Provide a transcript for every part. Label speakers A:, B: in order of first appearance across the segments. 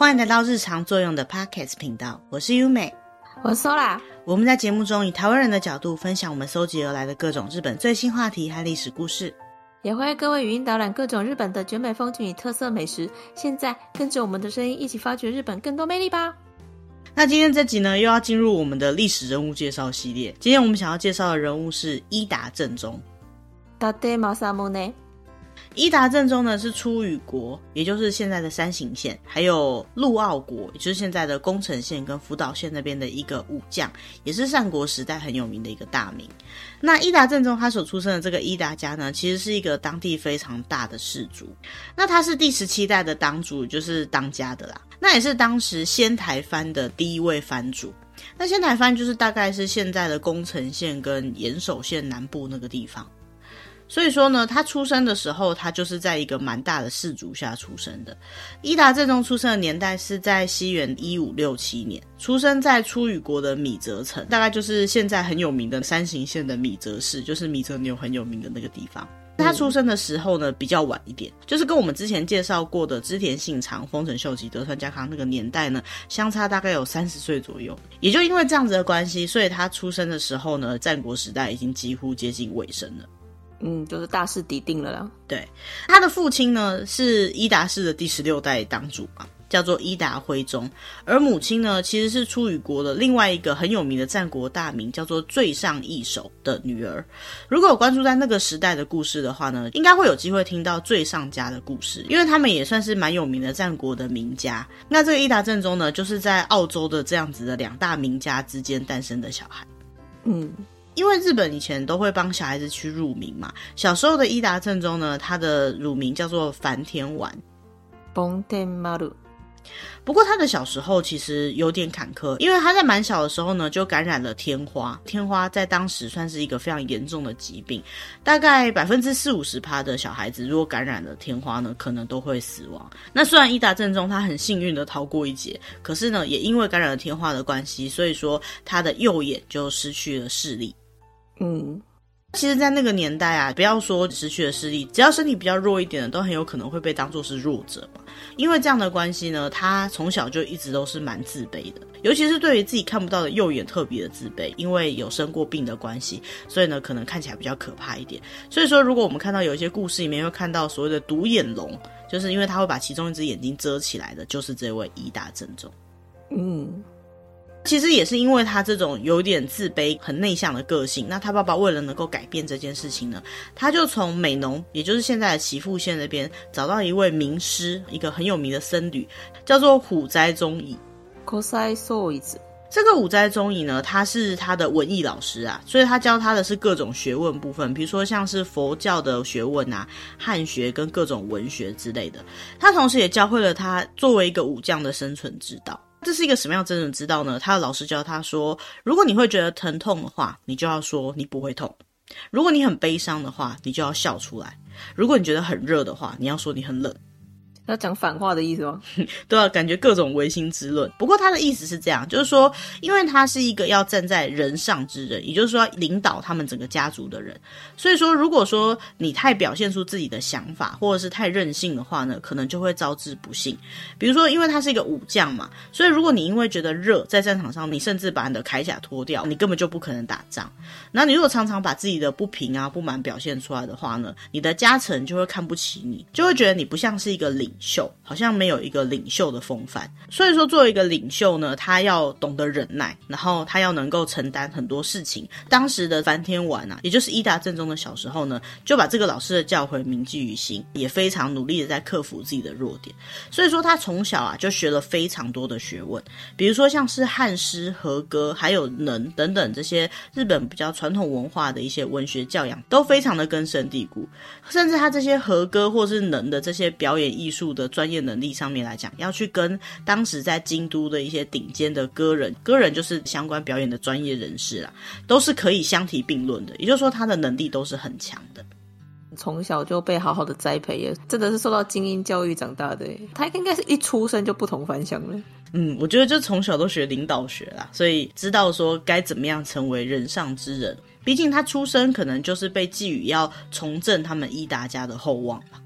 A: 欢迎来到日常作用的 Podcast 频道，我是优美，
B: 我是 Sola。
A: 我们在节目中以台湾人的角度分享我们搜集而来的各种日本最新话题和历史故事，
B: 也会各位语音导览各种日本的绝美风景与特色美食。现在跟着我们的声音一起发掘日本更多魅力吧！
A: 那今天这集呢，又要进入我们的历史人物介绍系列。今天我们想要介绍的人物是伊达正宗。
B: 伊达政宗呢？
A: 伊达正宗呢是出羽国，也就是现在的山形县，还有陆奥国，也就是现在的宫城县跟福岛县那边的一个武将，也是战国时代很有名的一个大名。那伊达正宗他所出生的这个伊达家呢，其实是一个当地非常大的氏族。那他是第十七代的当主，就是当家的啦。那也是当时仙台藩的第一位藩主。那仙台藩就是大概是现在的宫城县跟岩手县南部那个地方。所以说呢，他出生的时候，他就是在一个蛮大的氏族下出生的。伊达政宗出生的年代是在西元一五六七年，出生在出羽国的米泽城，大概就是现在很有名的山形县的米泽市，就是米泽牛很有名的那个地方。他出生的时候呢，比较晚一点，就是跟我们之前介绍过的织田信长、丰臣秀吉、德川家康那个年代呢，相差大概有三十岁左右。也就因为这样子的关系，所以他出生的时候呢，战国时代已经几乎接近尾声了。
B: 嗯，就是大势已定了啦。
A: 对，他的父亲呢是伊达氏的第十六代当主嘛，叫做伊达辉宗，而母亲呢其实是出羽国的另外一个很有名的战国大名，叫做最上义守的女儿。如果有关注在那个时代的故事的话呢，应该会有机会听到最上家的故事，因为他们也算是蛮有名的战国的名家。那这个伊达正宗呢，就是在澳洲的这样子的两大名家之间诞生的小孩。
B: 嗯。
A: 因为日本以前都会帮小孩子取乳名嘛，小时候的伊达正宗呢，他的乳名叫做梵天丸。不过他的小时候其实有点坎坷，因为他在蛮小的时候呢就感染了天花。天花在当时算是一个非常严重的疾病，大概百分之四五十趴的小孩子如果感染了天花呢，可能都会死亡。那虽然伊达正宗他很幸运的逃过一劫，可是呢，也因为感染了天花的关系，所以说他的右眼就失去了视力。
B: 嗯，
A: 其实，在那个年代啊，不要说失去了视力，只要身体比较弱一点的，都很有可能会被当作是弱者嘛。因为这样的关系呢，他从小就一直都是蛮自卑的，尤其是对于自己看不到的右眼特别的自卑。因为有生过病的关系，所以呢，可能看起来比较可怕一点。所以说，如果我们看到有一些故事里面会看到所谓的独眼龙，就是因为他会把其中一只眼睛遮起来的，就是这位伊达正宗。
B: 嗯。
A: 其实也是因为他这种有点自卑、很内向的个性，那他爸爸为了能够改变这件事情呢，他就从美浓，也就是现在的岐阜县那边，找到一位名师，一个很有名的僧侣，叫做虎斋宗乙。
B: 虎斋宗乙。
A: 这个虎斋宗乙呢，他是他的文艺老师啊，所以他教他的是各种学问部分，比如说像是佛教的学问啊、汉学跟各种文学之类的。他同时也教会了他作为一个武将的生存之道。这是一个什么样真人知道呢？他的老师教他说：如果你会觉得疼痛的话，你就要说你不会痛；如果你很悲伤的话，你就要笑出来；如果你觉得很热的话，你要说你很冷。
B: 要讲反话的意思吗？
A: 对啊，感觉各种唯心之论。不过他的意思是这样，就是说，因为他是一个要站在人上之人，也就是说领导他们整个家族的人。所以说，如果说你太表现出自己的想法，或者是太任性的话呢，可能就会招致不幸。比如说，因为他是一个武将嘛，所以如果你因为觉得热，在战场上，你甚至把你的铠甲脱掉，你根本就不可能打仗。那你如果常常把自己的不平啊、不满表现出来的话呢，你的家臣就会看不起你，就会觉得你不像是一个领袖，好像没有一个领袖的风范。所以说，作为一个领袖呢，他要懂得忍耐，然后他要能够承担很多事情。当时的梵天丸啊，也就是伊达正宗的小时候呢，就把这个老师的教诲铭记于心，也非常努力的在克服自己的弱点。所以说，他从小啊就学了非常多的学问，比如说像是汉诗、和歌，还有能等等这些日本比较传统文化的一些文学教养，都非常的根深蒂固。甚至他这些和歌或是能的这些表演艺术的专业能力上面来讲，要去跟当时在京都的一些顶尖的歌人，歌人就是相关表演的专业人士啦，都是可以相提并论的。也就是说，他的能力都是很强的。
B: 从小就被好好的栽培，也真的是受到精英教育长大的。他应该是一出生就不同凡响了。
A: 嗯，我觉得就从小都学领导学啦，所以知道说该怎么样成为人上之人。毕竟他出生可能就是被寄予要重振他们伊达家的厚望吧。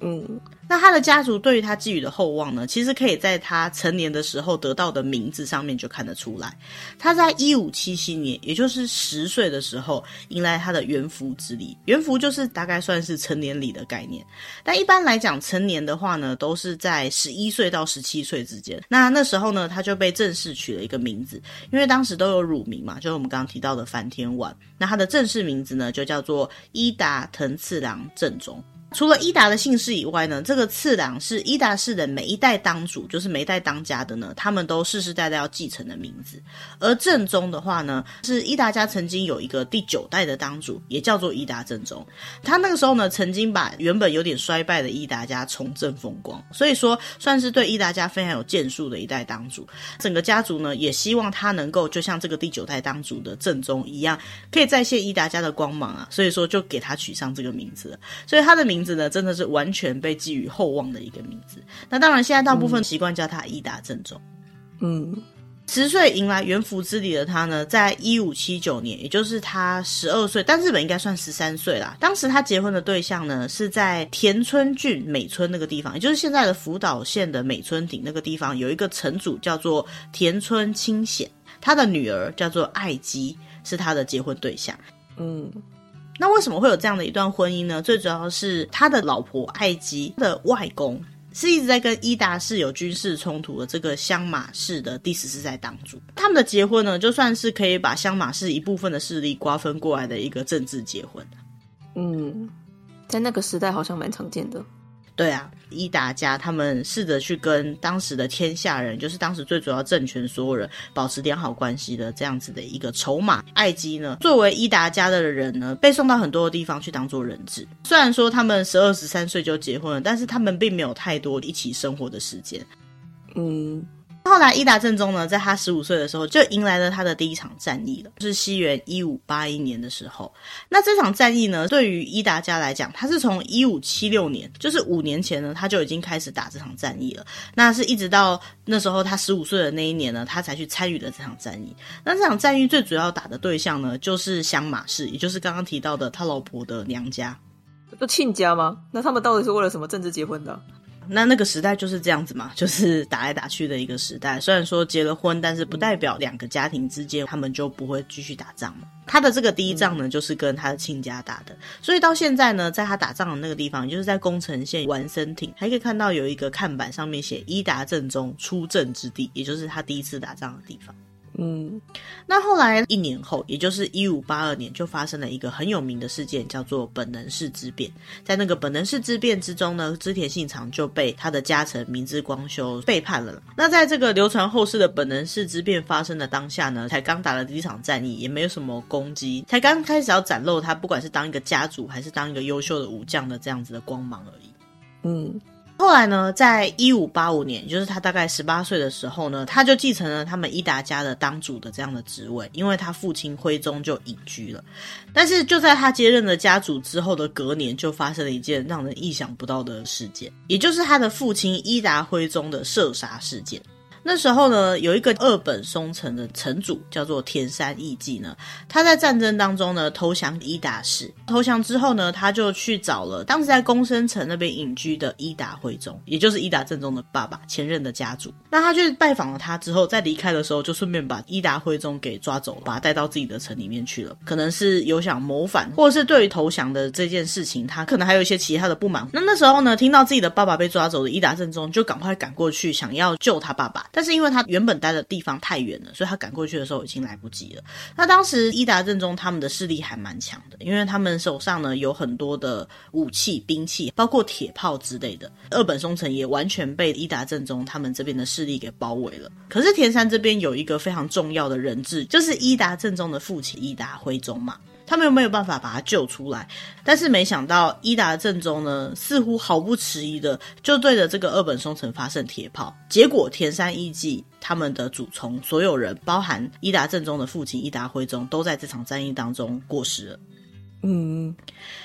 B: 嗯。
A: 那他的家族对于他寄予的厚望呢，其实可以在他成年的时候得到的名字上面就看得出来。他在一五七七年，也就是十岁的时候，迎来他的元服之礼。元服就是大概算是成年礼的概念。但一般来讲，成年的话呢，都是在十一岁到十七岁之间。那那时候呢，他就被正式取了一个名字，因为当时都有乳名嘛，就是我们刚刚提到的繁田丸。那他的正式名字呢，就叫做伊达藤次郎正宗。除了伊达的姓氏以外呢，这个次郎是伊达氏的每一代当主，就是每一代当家的呢，他们都世世代代要继承的名字。而正宗的话呢，是伊达家曾经有一个第九代的当主，也叫做伊达正宗。他那个时候呢，曾经把原本有点衰败的伊达家重振风光，所以说算是对伊达家非常有建树的一代当主。整个家族呢，也希望他能够就像这个第九代当主的正宗一样，可以再现伊达家的光芒啊，所以说就给他取上这个名字。所以他的名字。字呢，真的是完全被寄予厚望的一个名字。那当然，现在大部分习惯叫他伊达正宗。
B: 嗯，
A: 十岁迎来元服之礼的他呢，在一五七九年，也就是他十二岁，但日本应该算十三岁啦。当时他结婚的对象呢，是在田村郡美村那个地方，也就是现在的福岛县的美村町那个地方，有一个城主叫做田村清显，他的女儿叫做爱姬，是他的结婚对象。
B: 嗯。
A: 那为什么会有这样的一段婚姻呢？最主要是他的老婆艾姬的外公是一直在跟伊达氏有军事冲突的这个香马氏的第十四代当主，他们的结婚呢，就算是可以把香马氏一部分的势力瓜分过来的一个政治结婚。
B: 嗯，在那个时代好像蛮常见的。
A: 对啊，伊达家他们试着去跟当时的天下人，就是当时最主要政权所有人保持良好关系的这样子的一个筹码。爱姬呢，作为伊达家的人呢，被送到很多的地方去当做人质。虽然说他们十二十三岁就结婚了，但是他们并没有太多一起生活的时间。
B: 嗯。
A: 后来伊达正宗呢，在他十五岁的时候就迎来了他的第一场战役了，是西元一五八一年的时候。那这场战役呢，对于伊达家来讲，他是从一五七六年，就是五年前呢，他就已经开始打这场战役了。那是一直到那时候他十五岁的那一年呢，他才去参与了这场战役。那这场战役最主要打的对象呢，就是香马氏，也就是刚刚提到的他老婆的娘家。
B: 不亲家吗？那他们到底是为了什么政治结婚的？
A: 那那个时代就是这样子嘛，就是打来打去的一个时代。虽然说结了婚，但是不代表两个家庭之间他们就不会继续打仗嘛。他的这个第一仗呢，就是跟他的亲家打的。所以到现在呢，在他打仗的那个地方，就是在宫城县丸森町，还可以看到有一个看板，上面写伊达正宗出阵之地，也就是他第一次打仗的地方。
B: 嗯，
A: 那后来一年后，也就是一五八二年，就发生了一个很有名的事件，叫做本能寺之变。在那个本能寺之变之中呢，织田信长就被他的家臣明智光秀背叛了。那在这个流传后世的本能寺之变发生的当下呢，才刚打了第一场战役，也没有什么攻击，才刚开始要展露他不管是当一个家主，还是当一个优秀的武将的这样子的光芒而已。
B: 嗯。
A: 后来呢，在一五八五年，就是他大概十八岁的时候呢，他就继承了他们伊达家的当主的这样的职位，因为他父亲徽宗就隐居了。但是就在他接任了家主之后的隔年，就发生了一件让人意想不到的事件，也就是他的父亲伊达徽宗的射杀事件。那时候呢，有一个二本松城的城主叫做田山义季呢，他在战争当中呢投降伊达氏。投降之后呢，他就去找了当时在宫生城那边隐居的伊达辉宗，也就是伊达正宗的爸爸，前任的家主。那他去拜访了他之后，在离开的时候，就顺便把伊达辉宗给抓走了，把他带到自己的城里面去了。可能是有想谋反，或者是对于投降的这件事情，他可能还有一些其他的不满。那那时候呢，听到自己的爸爸被抓走的伊达正宗，就赶快赶过去，想要救他爸爸。但是因为他原本待的地方太远了，所以他赶过去的时候已经来不及了。那当时伊达政宗他们的势力还蛮强的，因为他们手上呢有很多的武器、兵器，包括铁炮之类的。二本松城也完全被伊达政宗他们这边的势力给包围了。可是田山这边有一个非常重要的人质，就是伊达政宗的父亲伊达辉宗嘛。他们又没有办法把他救出来，但是没想到伊达正宗呢，似乎毫不迟疑的就对着这个二本松城发射铁炮，结果田山义季他们的主从所有人，包含伊达正宗的父亲伊达辉宗，都在这场战役当中过世了。
B: 嗯，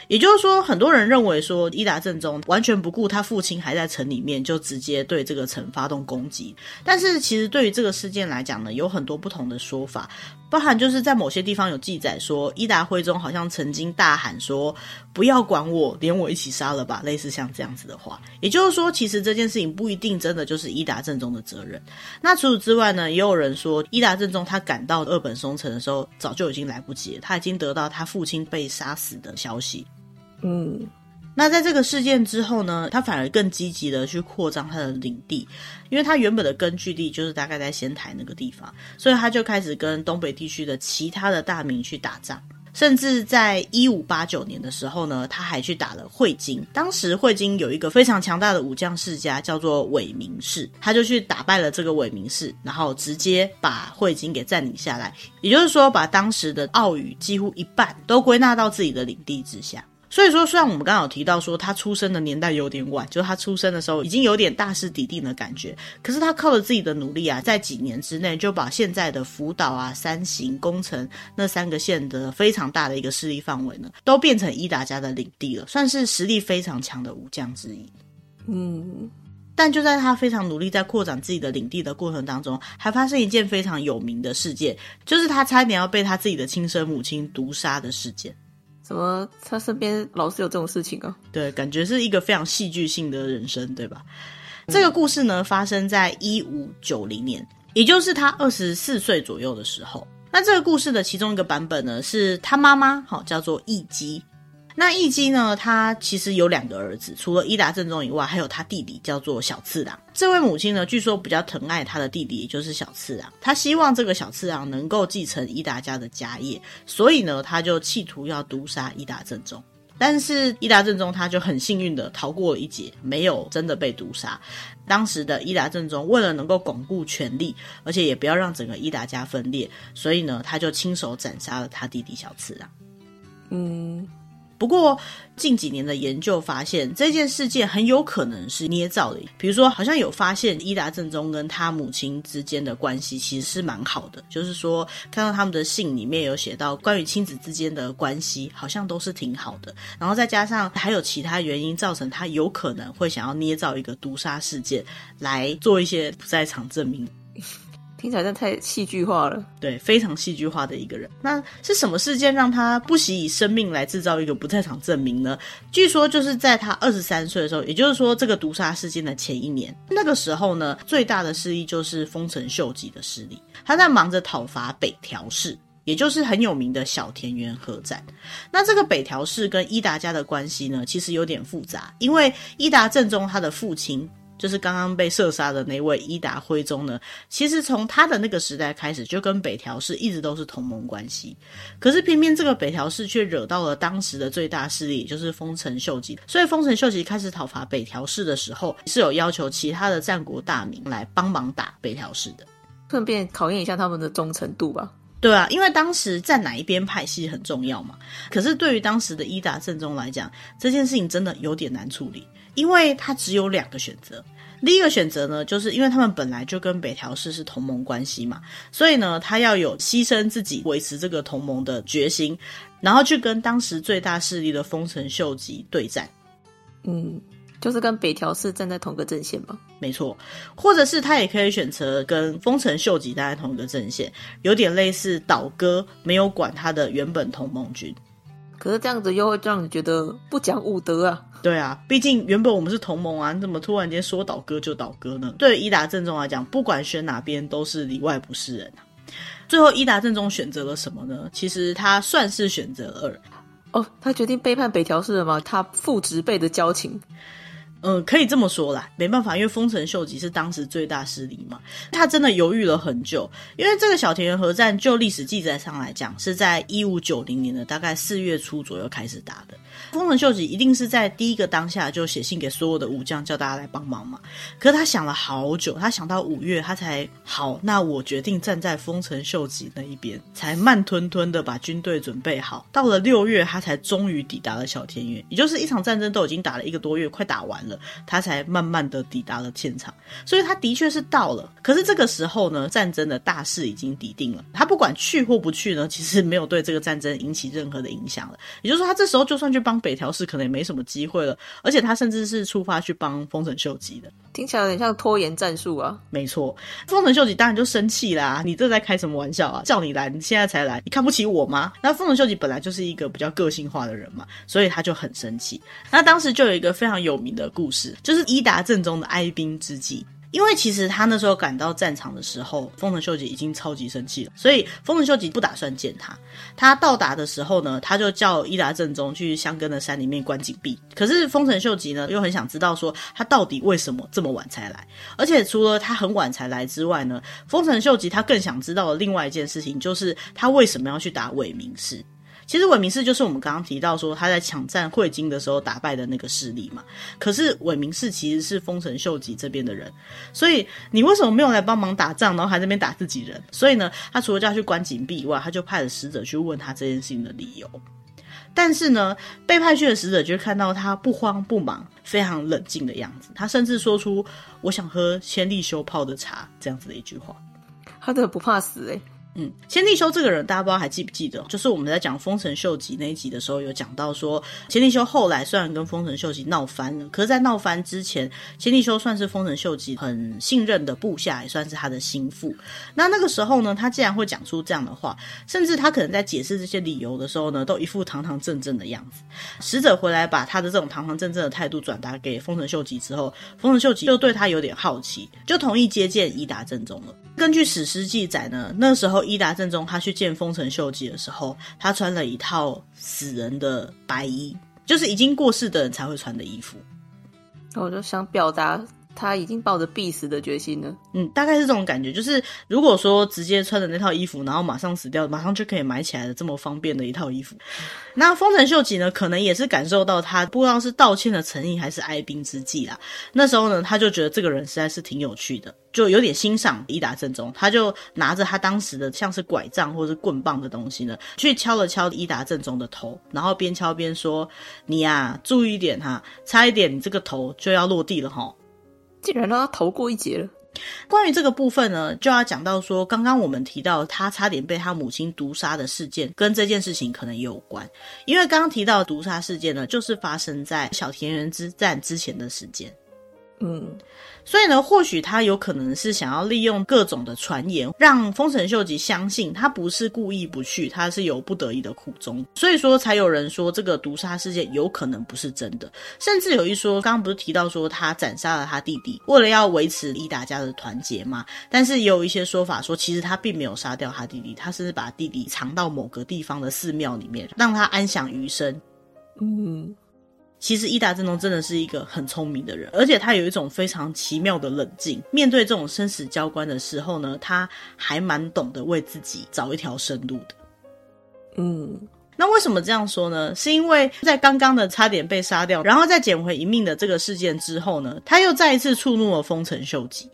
A: 也就是说，很多人认为说伊达正宗完全不顾他父亲还在城里面，就直接对这个城发动攻击。但是，其实对于这个事件来讲呢，有很多不同的说法。包含就是在某些地方有记载说，伊达辉宗好像曾经大喊说：“不要管我，连我一起杀了吧。”类似像这样子的话，也就是说，其实这件事情不一定真的就是伊达正宗的责任。那除此之外呢，也有人说，伊达正宗他赶到二本松城的时候，早就已经来不及了，他已经得到他父亲被杀死的消息。
B: 嗯。
A: 那在这个事件之后呢，他反而更积极的去扩张他的领地，因为他原本的根据地就是大概在仙台那个地方，所以他就开始跟东北地区的其他的大名去打仗，甚至在一五八九年的时候呢，他还去打了会津。当时会津有一个非常强大的武将世家叫做韦名氏，他就去打败了这个韦名氏，然后直接把会津给占领下来，也就是说把当时的奥羽几乎一半都归纳到自己的领地之下。所以说，虽然我们刚好提到说他出生的年代有点晚，就是他出生的时候已经有点大势已定的感觉，可是他靠着自己的努力啊，在几年之内就把现在的福岛啊、山形、宫城那三个县的非常大的一个势力范围呢，都变成伊达家的领地了，算是实力非常强的武将之一。
B: 嗯，
A: 但就在他非常努力在扩展自己的领地的过程当中，还发生一件非常有名的事件，就是他差点要被他自己的亲生母亲毒杀的事件。
B: 怎么他身边老是有这种事情啊？
A: 对，感觉是一个非常戏剧性的人生，对吧？这个故事呢，发生在一五九零年，也就是他二十四岁左右的时候。那这个故事的其中一个版本呢，是他妈妈，好叫做易基。那义基呢，他其实有两个儿子，除了伊达正宗以外，还有他弟弟叫做小次郎。这位母亲呢，据说比较疼爱他的弟弟，也就是小次郎。他希望这个小次郎能够继承伊达家的家业，所以呢，他就企图要毒杀伊达正宗。但是伊达正宗他就很幸运的逃过了一劫，没有真的被毒杀。当时的伊达正宗为了能够巩固权力，而且也不要让整个伊达家分裂，所以呢，他就亲手斩杀了他弟弟小次郎。
B: 嗯。
A: 不过近几年的研究发现，这件事件很有可能是捏造的。比如说，好像有发现伊达正宗跟他母亲之间的关系其实是蛮好的，就是说看到他们的信里面有写到关于亲子之间的关系，好像都是挺好的。然后再加上还有其他原因造成他有可能会想要捏造一个毒杀事件来做一些不在场证明。
B: 听起来真的太戏剧化了，
A: 对，非常戏剧化的一个人。那是什么事件让他不惜以生命来制造一个不在场证明呢？据说就是在他二十三岁的时候，也就是说这个毒杀事件的前一年，那个时候呢，最大的势力就是丰臣秀吉的势力，他在忙着讨伐北条氏，也就是很有名的小田园合战。那这个北条氏跟伊达家的关系呢，其实有点复杂，因为伊达正宗他的父亲。就是刚刚被射杀的那位伊达辉宗呢，其实从他的那个时代开始，就跟北条氏一直都是同盟关系。可是偏偏这个北条氏却惹到了当时的最大势力，就是丰臣秀吉。所以丰臣秀吉开始讨伐北条氏的时候，是有要求其他的战国大名来帮忙打北条氏的，
B: 顺便考验一下他们的忠诚度吧。
A: 对啊，因为当时在哪一边派系很重要嘛。可是对于当时的伊达政宗来讲，这件事情真的有点难处理。因为他只有两个选择，第一个选择呢，就是因为他们本来就跟北条氏是同盟关系嘛，所以呢，他要有牺牲自己维持这个同盟的决心，然后去跟当时最大势力的丰臣秀吉对战。
B: 嗯，就是跟北条氏站在同个阵线嘛。
A: 没错，或者是他也可以选择跟丰臣秀吉站在同一个阵线，有点类似倒戈，没有管他的原本同盟军。
B: 可是这样子又会让你觉得不讲武德啊。
A: 对啊，毕竟原本我们是同盟啊，你怎么突然间说倒戈就倒戈呢？对于伊达正宗来讲，不管选哪边都是里外不是人啊。最后伊达正宗选择了什么呢？其实他算是选择二
B: 哦，他决定背叛北条氏了吗？他父执辈的交情。
A: 嗯，可以这么说啦，没办法，因为丰臣秀吉是当时最大势力嘛，他真的犹豫了很久。因为这个小田园合战，就历史记载上来讲，是在一五九零年的大概四月初左右开始打的。丰臣秀吉一定是在第一个当下就写信给所有的武将，叫大家来帮忙嘛。可是他想了好久，他想到五月，他才好，那我决定站在丰臣秀吉那一边，才慢吞吞的把军队准备好。到了六月，他才终于抵达了小田园，也就是一场战争都已经打了一个多月，快打完了。他才慢慢的抵达了现场，所以他的确是到了。可是这个时候呢，战争的大势已经抵定了。他不管去或不去呢，其实没有对这个战争引起任何的影响了。也就是说，他这时候就算去帮北条氏，可能也没什么机会了。而且他甚至是出发去帮丰臣秀吉的，
B: 听起来有点像拖延战术啊。
A: 没错，丰臣秀吉当然就生气啦！你这在开什么玩笑啊？叫你来，你现在才来，你看不起我吗？那丰臣秀吉本来就是一个比较个性化的人嘛，所以他就很生气。那当时就有一个非常有名的故事，就是伊达正宗的哀兵之计。因为其实他那时候赶到战场的时候，丰臣秀吉已经超级生气了，所以丰臣秀吉不打算见他。他到达的时候呢，他就叫伊达政宗去箱根的山里面关紧闭。可是丰臣秀吉呢，又很想知道说他到底为什么这么晚才来，而且除了他很晚才来之外呢，丰臣秀吉他更想知道的另外一件事情，就是他为什么要去打尾名士。其实尾名士就是我们刚刚提到说他在抢占会津的时候打败的那个势力嘛。可是尾名士其实是丰臣秀吉这边的人，所以你为什么没有来帮忙打仗，然后还在那边打自己人？所以呢，他除了叫他去关禁闭以外，他就派了使者去问他这件事情的理由。但是呢，被派去的使者就看到他不慌不忙、非常冷静的样子，他甚至说出“我想喝千利休泡的茶”这样子的一句话。
B: 他真的不怕死诶、
A: 嗯，千利休这个人，大家不知道还记不记得？就是我们在讲丰臣秀吉那一集的时候，有讲到说，千利休后来虽然跟丰臣秀吉闹翻了，可是，在闹翻之前，千利休算是丰臣秀吉很信任的部下，也算是他的心腹。那那个时候呢，他竟然会讲出这样的话，甚至他可能在解释这些理由的时候呢，都一副堂堂正正的样子。使者回来把他的这种堂堂正正的态度转达给丰臣秀吉之后，丰臣秀吉就对他有点好奇，就同意接见伊达正宗了。根据史诗记载呢，那时候伊达正宗他去见丰臣秀吉的时候，他穿了一套死人的白衣，就是已经过世的人才会穿的衣服。
B: 我就想表达。他已经抱着必死的决心了。
A: 嗯，大概是这种感觉，就是如果说直接穿着那套衣服，然后马上死掉，马上就可以埋起来的这么方便的一套衣服。那丰臣秀吉呢，可能也是感受到他不知道是道歉的诚意还是哀兵之计啦。那时候呢，他就觉得这个人实在是挺有趣的，就有点欣赏伊达正宗。他就拿着他当时的像是拐杖或是棍棒的东西呢，去敲了敲伊达正宗的头，然后边敲边说：“你呀、注意一点哈，差一点你这个头就要落地了哈。”
B: 竟然让他逃过一劫了。
A: 关于这个部分呢，就要讲到说，刚刚我们提到他差点被他母亲毒杀的事件，跟这件事情可能也有关。因为刚刚提到的毒杀事件呢，就是发生在小田园之战之前的时间。嗯。所以呢，或许他有可能是想要利用各种的传言，让丰臣秀吉相信他不是故意不去，他是有不得已的苦衷。所以说，才有人说这个毒杀事件有可能不是真的。甚至有一说，刚刚不是提到说他斩杀了他弟弟，为了要维持伊达家的团结嘛？但是也有一些说法说，其实他并没有杀掉他弟弟，他甚至把弟弟藏到某个地方的寺庙里面，让他安享余生。嗯。其实伊达政宗真的是一个很聪明的人，而且他有一种非常奇妙的冷静。面对这种生死交关的时候呢，他还蛮懂得为自己找一条生路的。嗯，那为什么这样说呢？是因为在刚刚的差点被杀掉，然后再捡回一命的这个事件之后呢，他又再一次触怒了丰臣秀吉。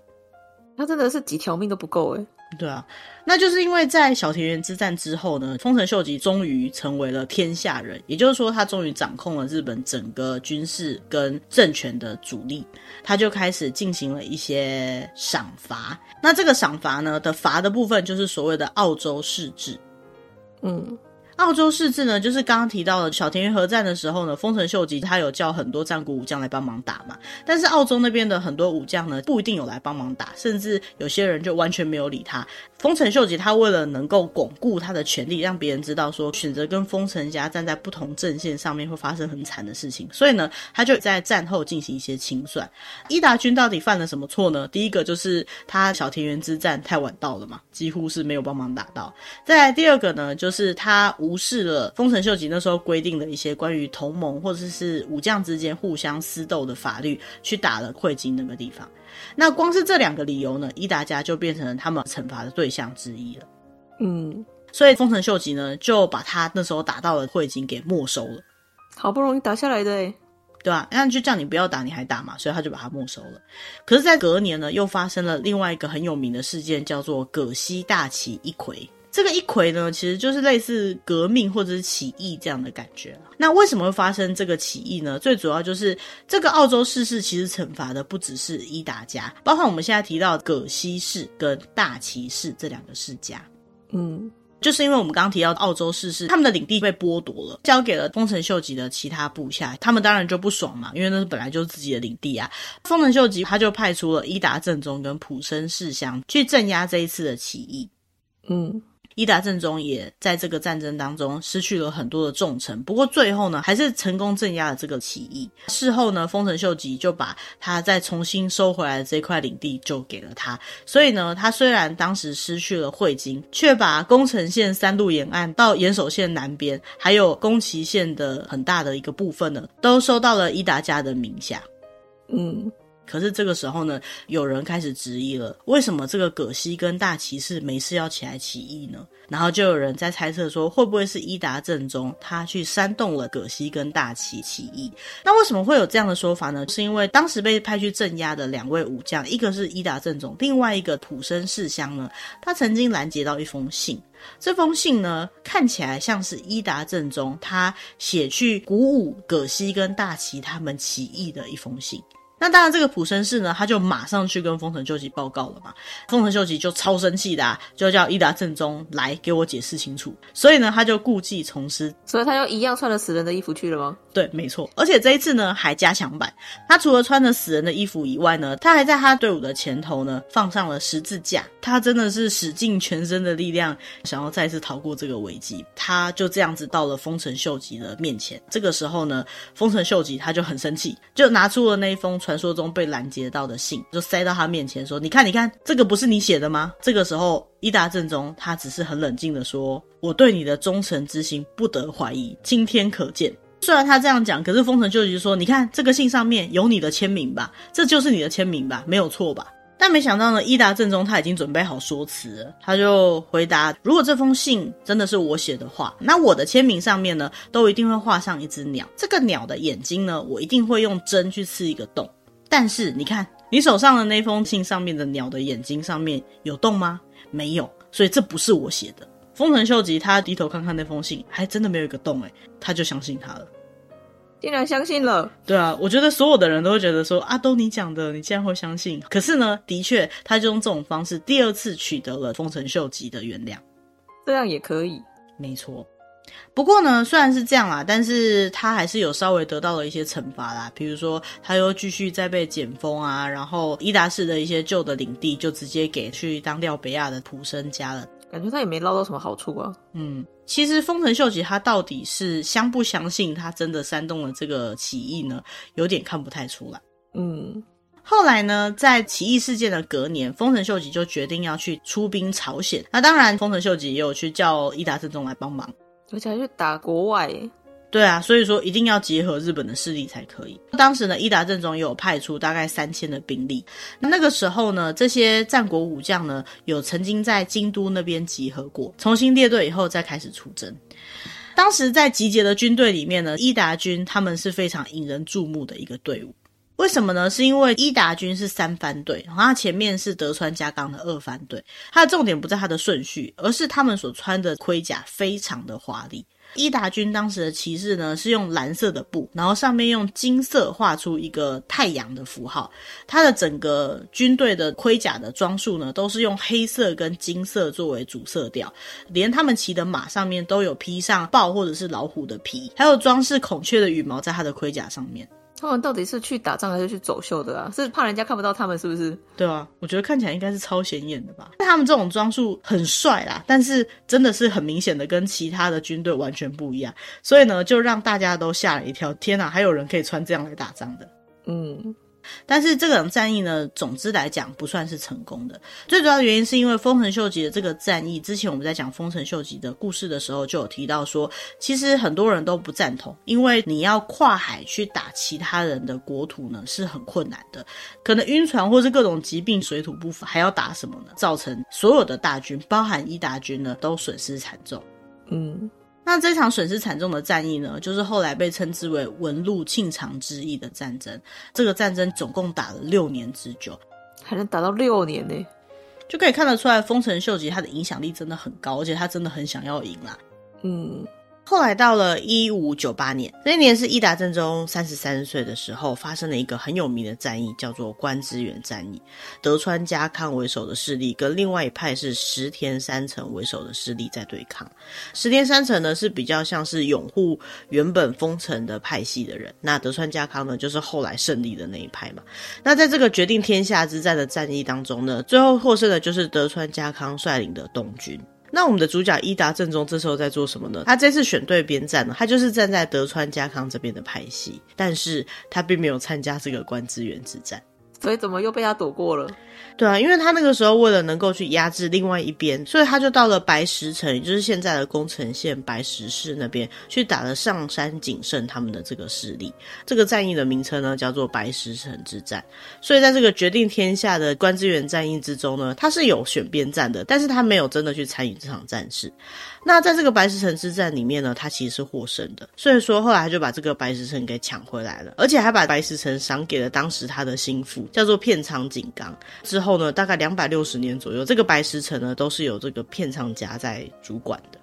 B: 他真的是几条命都不够诶。
A: 对啊，那就是因为在小田园之战之后呢，丰臣秀吉终于成为了天下人，也就是说，他终于掌控了日本整个军事跟政权的主力，他就开始进行了一些赏罚。那这个赏罚呢的罚的部分，就是所谓的澳洲市制。嗯。澳洲市制呢，就是刚刚提到的小田园合战的时候呢，丰臣秀吉他有叫很多战国武将来帮忙打嘛。但是澳洲那边的很多武将呢，不一定有来帮忙打，甚至有些人就完全没有理他。丰臣秀吉他为了能够巩固他的权力，让别人知道说选择跟丰臣家站在不同阵线上面会发生很惨的事情，所以呢，他就在战后进行一些清算。伊达军到底犯了什么错呢？第一个就是他小田园之战太晚到了嘛，几乎是没有帮忙打到。再第二个呢，就是他。无视了丰臣秀吉那时候规定的一些关于同盟或者是武将之间互相私斗的法律，去打了会津那个地方。那光是这两个理由呢，伊达家就变成了他们惩罚的对象之一了。嗯，所以丰臣秀吉呢，就把他那时候打到了会津给没收了。
B: 好不容易打下来的诶，
A: 对吧？那就叫你不要打，你还打嘛，所以他就把他没收了。可是，在隔年呢，又发生了另外一个很有名的事件，叫做葛西大旗一揆。这个一揆呢，其实就是类似革命或者是起义这样的感觉。那为什么会发生这个起义呢？最主要就是这个澳洲世事其实惩罚的不只是伊达家，包括我们现在提到葛西氏跟大崎氏这两个世家。嗯，就是因为我们刚刚提到澳洲世世他们的领地被剥夺了，交给了丰臣秀吉的其他部下，他们当然就不爽嘛，因为那是本来就是自己的领地啊。丰臣秀吉他就派出了伊达正宗跟浦生世香去镇压这一次的起义。
B: 嗯。
A: 伊达政宗也在这个战争当中失去了很多的重臣，不过最后呢，还是成功镇压了这个起义。事后呢，丰臣秀吉就把他再重新收回来的这块领地就给了他。所以呢，他虽然当时失去了会津，却把宫城县三路沿岸到岩手县南边，还有宫崎县的很大的一个部分呢，都收到了伊达家的名下。
B: 嗯。
A: 可是这个时候呢，有人开始质疑了，为什么这个葛西跟大崎氏没事要起来起义呢？然后就有人在猜测说，会不会是伊达正宗他去煽动了葛西跟大崎起义？那为什么会有这样的说法呢？是因为当时被派去镇压的两位武将，一个是伊达正宗，另外一个浦生世香呢，他曾经拦截到一封信，这封信呢，看起来像是伊达正宗他写去鼓舞葛西跟大崎他们起义的一封信。那当然，这个普生氏呢，他就马上去跟丰臣秀吉报告了嘛。丰臣秀吉就超生气的啊，就叫伊达正宗来给我解释清楚。所以呢，他就故技重施，
B: 所以他又一样穿了死人的衣服去了吗？
A: 对，没错。而且这一次呢，还加强版。他除了穿着死人的衣服以外呢，他还在他队伍的前头呢放上了十字架。他真的是使尽全身的力量，想要再次逃过这个危机。他就这样子到了丰臣秀吉的面前。这个时候呢，丰臣秀吉他就很生气，就拿出了那一封。传说中被拦截到的信，就塞到他面前说：“你看，你看，这个不是你写的吗？”这个时候，伊达正宗他只是很冷静的说：“我对你的忠诚之心不得怀疑，今天可见。”虽然他这样讲，可是丰臣秀吉说：“你看，这个信上面有你的签名吧？这就是你的签名吧？没有错吧？”但没想到呢，伊达正宗他已经准备好说辞，他就回答：“如果这封信真的是我写的话，那我的签名上面呢，都一定会画上一只鸟。这个鸟的眼睛呢，我一定会用针去刺一个洞。”但是你看，你手上的那封信上面的鸟的眼睛上面有洞吗？没有，所以这不是我写的。丰臣秀吉他低头看看那封信，还真的没有一个洞诶，他就相信他了，
B: 竟然相信了。
A: 对啊，我觉得所有的人都会觉得说啊，都你讲的，你竟然会相信。可是呢，的确，他就用这种方式第二次取得了丰臣秀吉的原谅。
B: 这样也可以，
A: 没错。不过呢，虽然是这样啦，但是他还是有稍微得到了一些惩罚啦。比如说，他又继续再被减封啊，然后伊达氏的一些旧的领地就直接给去当掉北亚的浦生家了。
B: 感觉他也没捞到什么好处啊。
A: 嗯，其实丰臣秀吉他到底是相不相信他真的煽动了这个起义呢？有点看不太出来。
B: 嗯，
A: 后来呢，在起义事件的隔年，丰臣秀吉就决定要去出兵朝鲜。那当然，丰臣秀吉也有去叫伊达政宗来帮忙。
B: 而且还去打国外，
A: 对啊，所以说一定要结合日本的势力才可以。当时呢，伊达政宗也有派出大概三千的兵力。那个时候呢，这些战国武将呢，有曾经在京都那边集合过，重新列队以后再开始出征。当时在集结的军队里面呢，伊达军他们是非常引人注目的一个队伍。为什么呢？是因为伊达军是三番队，然后他前面是德川家康的二番队。它的重点不在它的顺序，而是他们所穿的盔甲非常的华丽。伊达军当时的旗帜呢，是用蓝色的布，然后上面用金色画出一个太阳的符号。它的整个军队的盔甲的装束呢，都是用黑色跟金色作为主色调，连他们骑的马上面都有披上豹或者是老虎的皮，还有装饰孔雀的羽毛在他的盔甲上面。
B: 他们到底是去打仗还是去走秀的啊？是怕人家看不到他们，是不是？
A: 对啊，我觉得看起来应该是超显眼的吧。他们这种装束很帅啦，但是真的是很明显的跟其他的军队完全不一样，所以呢，就让大家都吓了一跳。天哪，还有人可以穿这样来打仗的？嗯。但是这场战役呢，总之来讲不算是成功的。最主要的原因是因为丰臣秀吉的这个战役，之前我们在讲丰臣秀吉的故事的时候就有提到说，其实很多人都不赞同，因为你要跨海去打其他人的国土呢，是很困难的，可能晕船或是各种疾病、水土不服，还要打什么呢？造成所有的大军，包含伊达军呢，都损失惨重。嗯。那这场损失惨重的战役呢，就是后来被称之为文禄庆长之役的战争。这个战争总共打了六年之久，
B: 还能打到六年呢，
A: 就可以看得出来，丰臣秀吉他的影响力真的很高，而且他真的很想要赢啦。
B: 嗯，
A: 后来到了一五九八年，那年是伊达政宗三十三岁的时候，发生了一个很有名的战役，叫做关之原战役。德川家康为首的势力跟另外一派是石田三成为首的势力在对抗。石田三成呢是比较像是拥护原本丰臣的派系的人，那德川家康呢就是后来胜利的那一派嘛。那在这个决定天下之战的战役当中呢，最后获胜的就是德川家康率领的东军。那我们的主角伊达正宗这时候在做什么呢？他这次选对边站了，他就是站在德川家康这边的派系，但是他并没有参加这个关之源之战，
B: 所以怎么又被他躲过了？
A: 对啊，因为他那个时候为了能够去压制另外一边，所以他就到了白石城，也就是现在的宫城县白石市那边去打了上山景胜他们的这个势力。这个战役的名称呢叫做白石城之战。所以在这个决定天下的关之原战役之中呢，他是有选边站的，但是他没有真的去参与这场战事。那在这个白石城之战里面呢，他其实是获胜的，所以说后来他就把这个白石城给抢回来了，而且还把白石城赏给了当时他的心腹，叫做片仓景纲。之后呢，大概两百六十年左右，这个白石城呢都是由这个片仓家在主管的。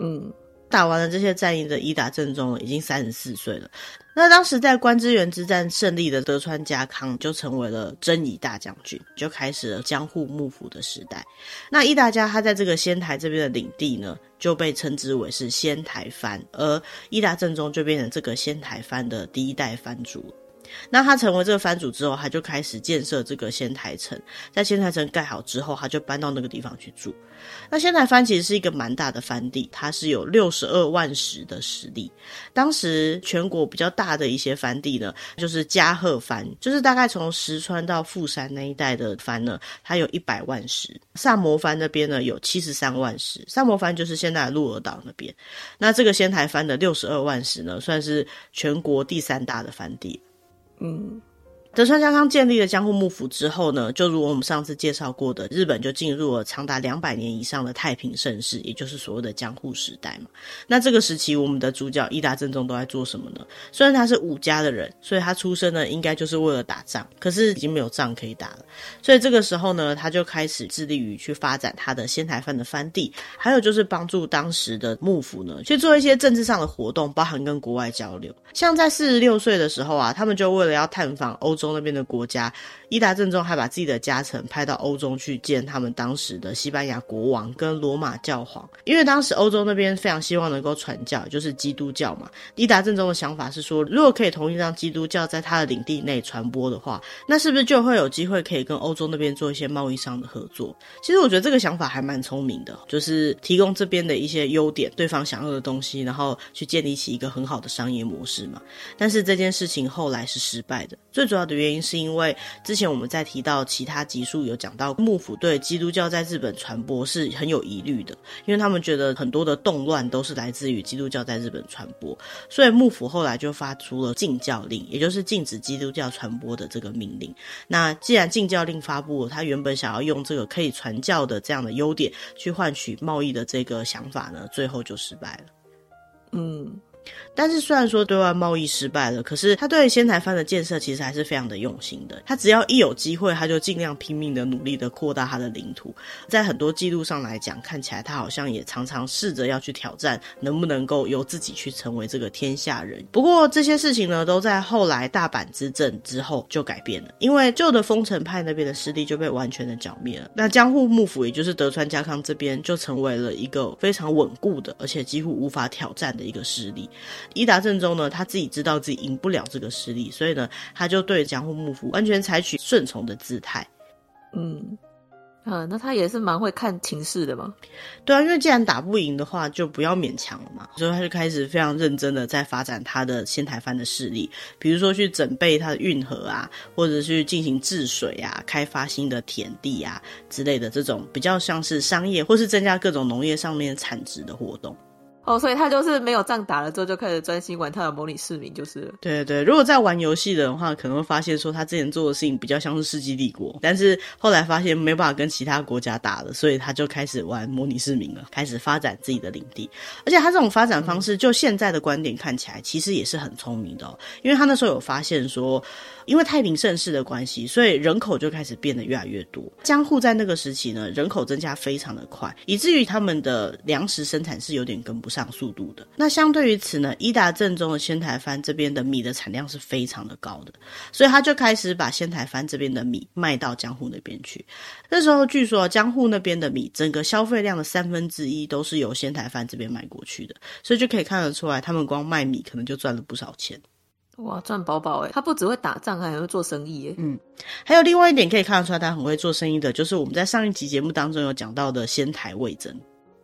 A: 嗯，打完了这些战役的伊达正宗已经三十四岁了。那当时在关之原之战胜利的德川家康就成为了征夷大将军，就开始了江户幕府的时代。那伊达家他在这个仙台这边的领地呢，就被称之为是仙台藩，而伊达正宗就变成这个仙台藩的第一代藩主。那他成为这个藩主之后，他就开始建设这个仙台城。在仙台城盖好之后，他就搬到那个地方去住。那仙台藩其实是一个蛮大的藩地，它是有六十二万石的实力。当时全国比较大的一些藩地呢，就是加贺藩，就是大概从石川到富山那一带的藩呢，它有一百万石。萨摩藩那边呢有七十三万石，萨摩藩就是现在的鹿儿岛那边。那这个仙台藩的六十二万石呢，算是全国第三大的藩地。嗯，德川家康建立了江户幕府之后呢，就如我们上次介绍过的，日本就进入了长达两百年以上的太平盛世，也就是所谓的江户时代嘛。那这个时期，我们的主角伊达政宗都在做什么呢？虽然他是武家的人，所以他出生呢应该就是为了打仗，可是已经没有仗可以打了，所以这个时候呢，他就开始致力于去发展他的仙台藩的藩地，还有就是帮助当时的幕府呢去做一些政治上的活动，包含跟国外交流。像在四十六岁的时候啊，他们就为了要探访欧洲那边的国家，伊达正宗还把自己的家臣派到欧洲去见他们当时的西班牙国王跟罗马教皇，因为当时欧洲那边非常希望能够传教，就是基督教嘛。伊达正宗的想法是说，如果可以同意让基督教在他的领地内传播的话，那是不是就会有机会可以跟欧洲那边做一些贸易上的合作？其实我觉得这个想法还蛮聪明的，就是提供这边的一些优点，对方想要的东西，然后去建立起一个很好的商业模式嘛。但是这件事情后来是失败的，最主要的原因是因为之前我们在提到其他集数有讲到幕府对基督教在日本传播是很有疑虑的，因为他们觉得很多的动乱都是来自于基督教在日本传播，所以幕府后来就发出了禁教令，也就是禁止基督教传播的这个命令。那既然禁教令发布了，他原本想要用这个可以传教的这样的优点去换取贸易的这个想法呢，最后就失败了。嗯。但是虽然说对外贸易失败了，可是他对仙台藩的建设其实还是非常的用心的。他只要一有机会，他就尽量拼命的努力的扩大他的领土。在很多记录上来讲，看起来他好像也常常试着要去挑战，能不能够由自己去成为这个天下人。不过这些事情呢，都在后来大阪之阵之后就改变了，因为旧的丰臣派那边的势力就被完全的剿灭了。那江户幕府，也就是德川家康这边，就成为了一个非常稳固的，而且几乎无法挑战的一个势力。伊达政宗呢，他自己知道自己赢不了这个势力，所以呢，他就对江户幕府完全采取顺从的姿态。嗯，啊，那他也是蛮会看情势的嘛。对啊，因为既然打不赢的话，就不要勉强了嘛。所以他就开始非常认真的在发展他的仙台藩的势力，比如说去整备他的运河啊，或者去进行治水啊，开发新的田地啊之类的这种比较像是商业或是增加各种农业上面产值的活动。
B: 哦，所以他就是没有仗打了之后，就开始专心玩他的模拟市民，就是。
A: 对对对，如果在玩游戏的话，可能会发现说他之前做的事情比较像是世纪帝国，但是后来发现没办法跟其他国家打了，所以他就开始玩模拟市民了，开始发展自己的领地。而且他这种发展方式，就现在的观点看起来，其实也是很聪明的哦，因为他那时候有发现说。因为太平盛世的关系，所以人口就开始变得越来越多。江户在那个时期呢，人口增加非常的快，以至于他们的粮食生产是有点跟不上。上速度的。那相对于此呢，伊达政宗的仙台藩这边的米的产量是非常的高的，所以他就开始把仙台藩这边的米卖到江户那边去。那时候据说江户那边的米整个消费量的三分之一都是由仙台藩这边卖过去的，所以就可以看得出来，他们光卖米可能就赚了不少钱。
B: 哇，赚饱饱哎，他不只会打仗，还会做生意哎。
A: 嗯，还有另外一点可以看得出来，他很会做生意的，就是我们在上一集节目当中有讲到的仙台味增。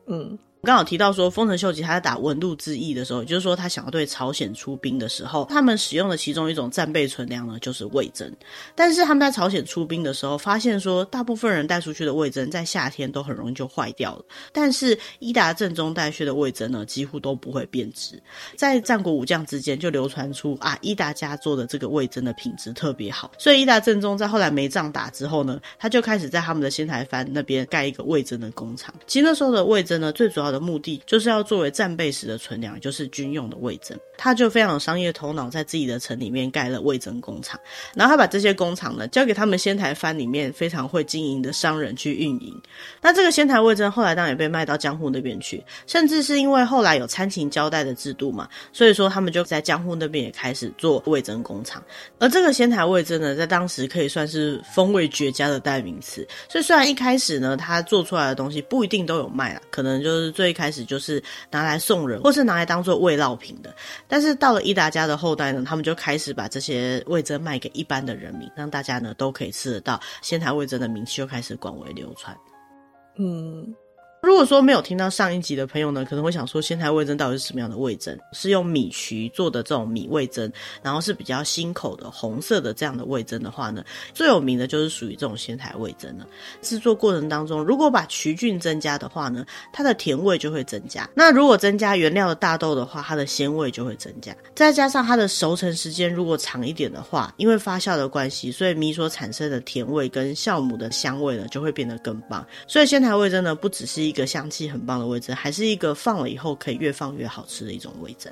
A: 嗯。刚好提到说，丰臣秀吉他在打文禄之役的时候，也就是说他想要对朝鲜出兵的时候，他们使用的其中一种战备存粮呢，就是味噌。但是他们在朝鲜出兵的时候，发现说，大部分人带出去的味噌在夏天都很容易就坏掉了。但是伊达正宗带去的味噌呢，几乎都不会变质。在战国武将之间就流传出啊，伊达家做的这个味噌的品质特别好。所以伊达正宗在后来没仗打之后呢，他就开始在他们的仙台藩那边盖一个味噌的工厂。其实那时候的味噌呢，最主要的目的就是要作为战备时的存粮，就是军用的味增。他就非常有商业头脑，在自己的城里面盖了味增工厂，然后他把这些工厂呢交给他们仙台藩里面非常会经营的商人去运营。那这个仙台味增后来当然也被卖到江户那边去，甚至是因为后来有参勤交代的制度嘛，所以说他们就在江户那边也开始做味增工厂。而这个仙台味增呢，在当时可以算是风味绝佳的代名词。所以虽然一开始呢，他做出来的东西不一定都有卖啦，可能就是最开始。就是拿来送人，或是拿来当做慰劳品的。但是到了伊达家的后代呢，他们就开始把这些味噌卖给一般的人民，让大家呢都可以吃得到。仙台味噌的名气就开始广为流传。嗯。如果说没有听到上一集的朋友呢，可能会想说仙台味噌到底是什么样的味噌？是用米曲做的这种米味噌，然后是比较辛口的红色的这样的味噌的话呢，最有名的就是属于这种仙台味噌了。制作过程当中，如果把曲菌增加的话呢，它的甜味就会增加；那如果增加原料的大豆的话，它的鲜味就会增加。再加上它的熟成时间如果长一点的话，因为发酵的关系，所以米所产生的甜味跟酵母的香味呢，就会变得更棒。所以仙台味噌呢，不只是一个香气很棒的味噌，还是一个放了以后可以越放越好吃的一种味噌。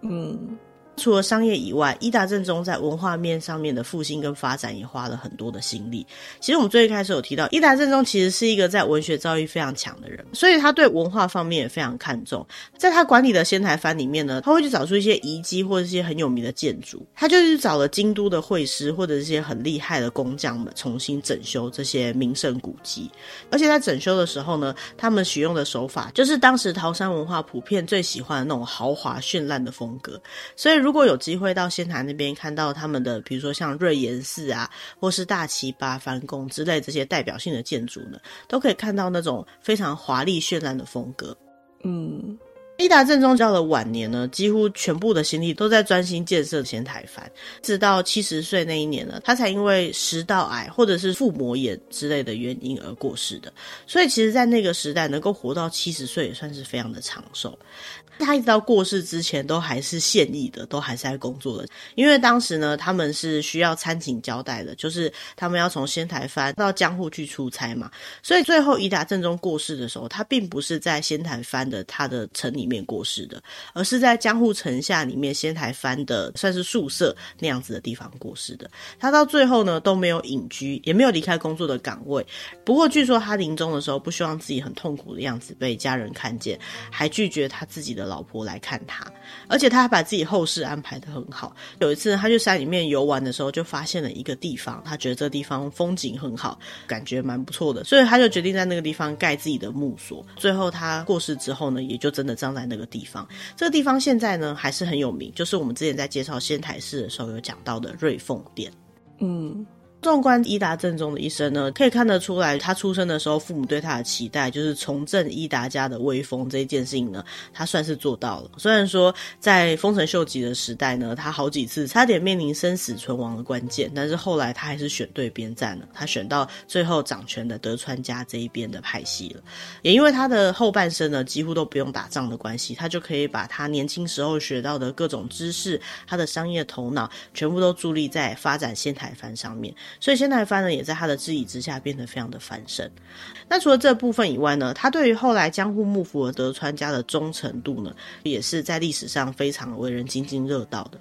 A: 嗯。除了商业以外，伊达正宗在文化面上面的复兴跟发展也花了很多的心力。其实我们最一开始有提到，伊达正宗其实是一个在文学造诣非常强的人，所以他对文化方面也非常看重。在他管理的仙台藩里面呢，他会去找出一些遗迹或者一些很有名的建筑，他就是找了京都的会师或者一些很厉害的工匠们重新整修这些名胜古迹。而且在整修的时候呢，他们使用的手法就是当时桃山文化普遍最喜欢的那种豪华绚烂的风格，所以如如果有机会到仙台那边看到他们的，比如说像瑞岩寺啊，或是大崎八幡宫之类这些代表性的建筑呢，都可以看到那种非常华丽绚烂的风格。嗯。伊达正宗教的晚年呢，几乎全部的心力都在专心建设仙台藩，直到七十岁那一年呢，他才因为食道癌或者是腹膜炎之类的原因而过世的。所以，其实，在那个时代，能够活到七十岁也算是非常的长寿。他一直到过世之前，都还是现役的，都还是在工作的。因为当时呢，他们是需要参勤交代的，就是他们要从仙台藩到江户去出差嘛。所以，最后伊达正宗过世的时候，他并不是在仙台藩的他的城里面过世的，而是在江户城下里面仙台藩的算是宿舍那样子的地方过世的。他到最后呢都没有隐居，也没有离开工作的岗位。不过据说他临终的时候不希望自己很痛苦的样子被家人看见，还拒绝他自己的老婆来看他，而且他还把自己后事安排得很好。有一次他去山里面游玩的时候，就发现了一个地方，他觉得这个地方风景很好，感觉蛮不错的，所以他就决定在那个地方盖自己的墓所。最后他过世之后呢，也就真的葬在那个地方，这个地方现在呢还是很有名，就是我们之前在介绍仙台市的时候有讲到的瑞凤殿。嗯。纵观伊达正宗的一生呢，可以看得出来，他出生的时候，父母对他的期待就是重振伊达家的威风这一件事情呢，他算是做到了。虽然说在丰臣秀吉的时代呢，他好几次差点面临生死存亡的关键，但是后来他还是选对边站了，他选到最后掌权的德川家这一边的派系了。也因为他的后半生呢，几乎都不用打仗的关系，他就可以把他年轻时候学到的各种知识，他的商业头脑，全部都助力在发展仙台藩上面。所以现代藩呢也在他的治理之下变得非常的繁盛。那除了这部分以外呢，他对于后来江户幕府和德川家的忠诚度呢，也是在历史上非常为人津津乐道的。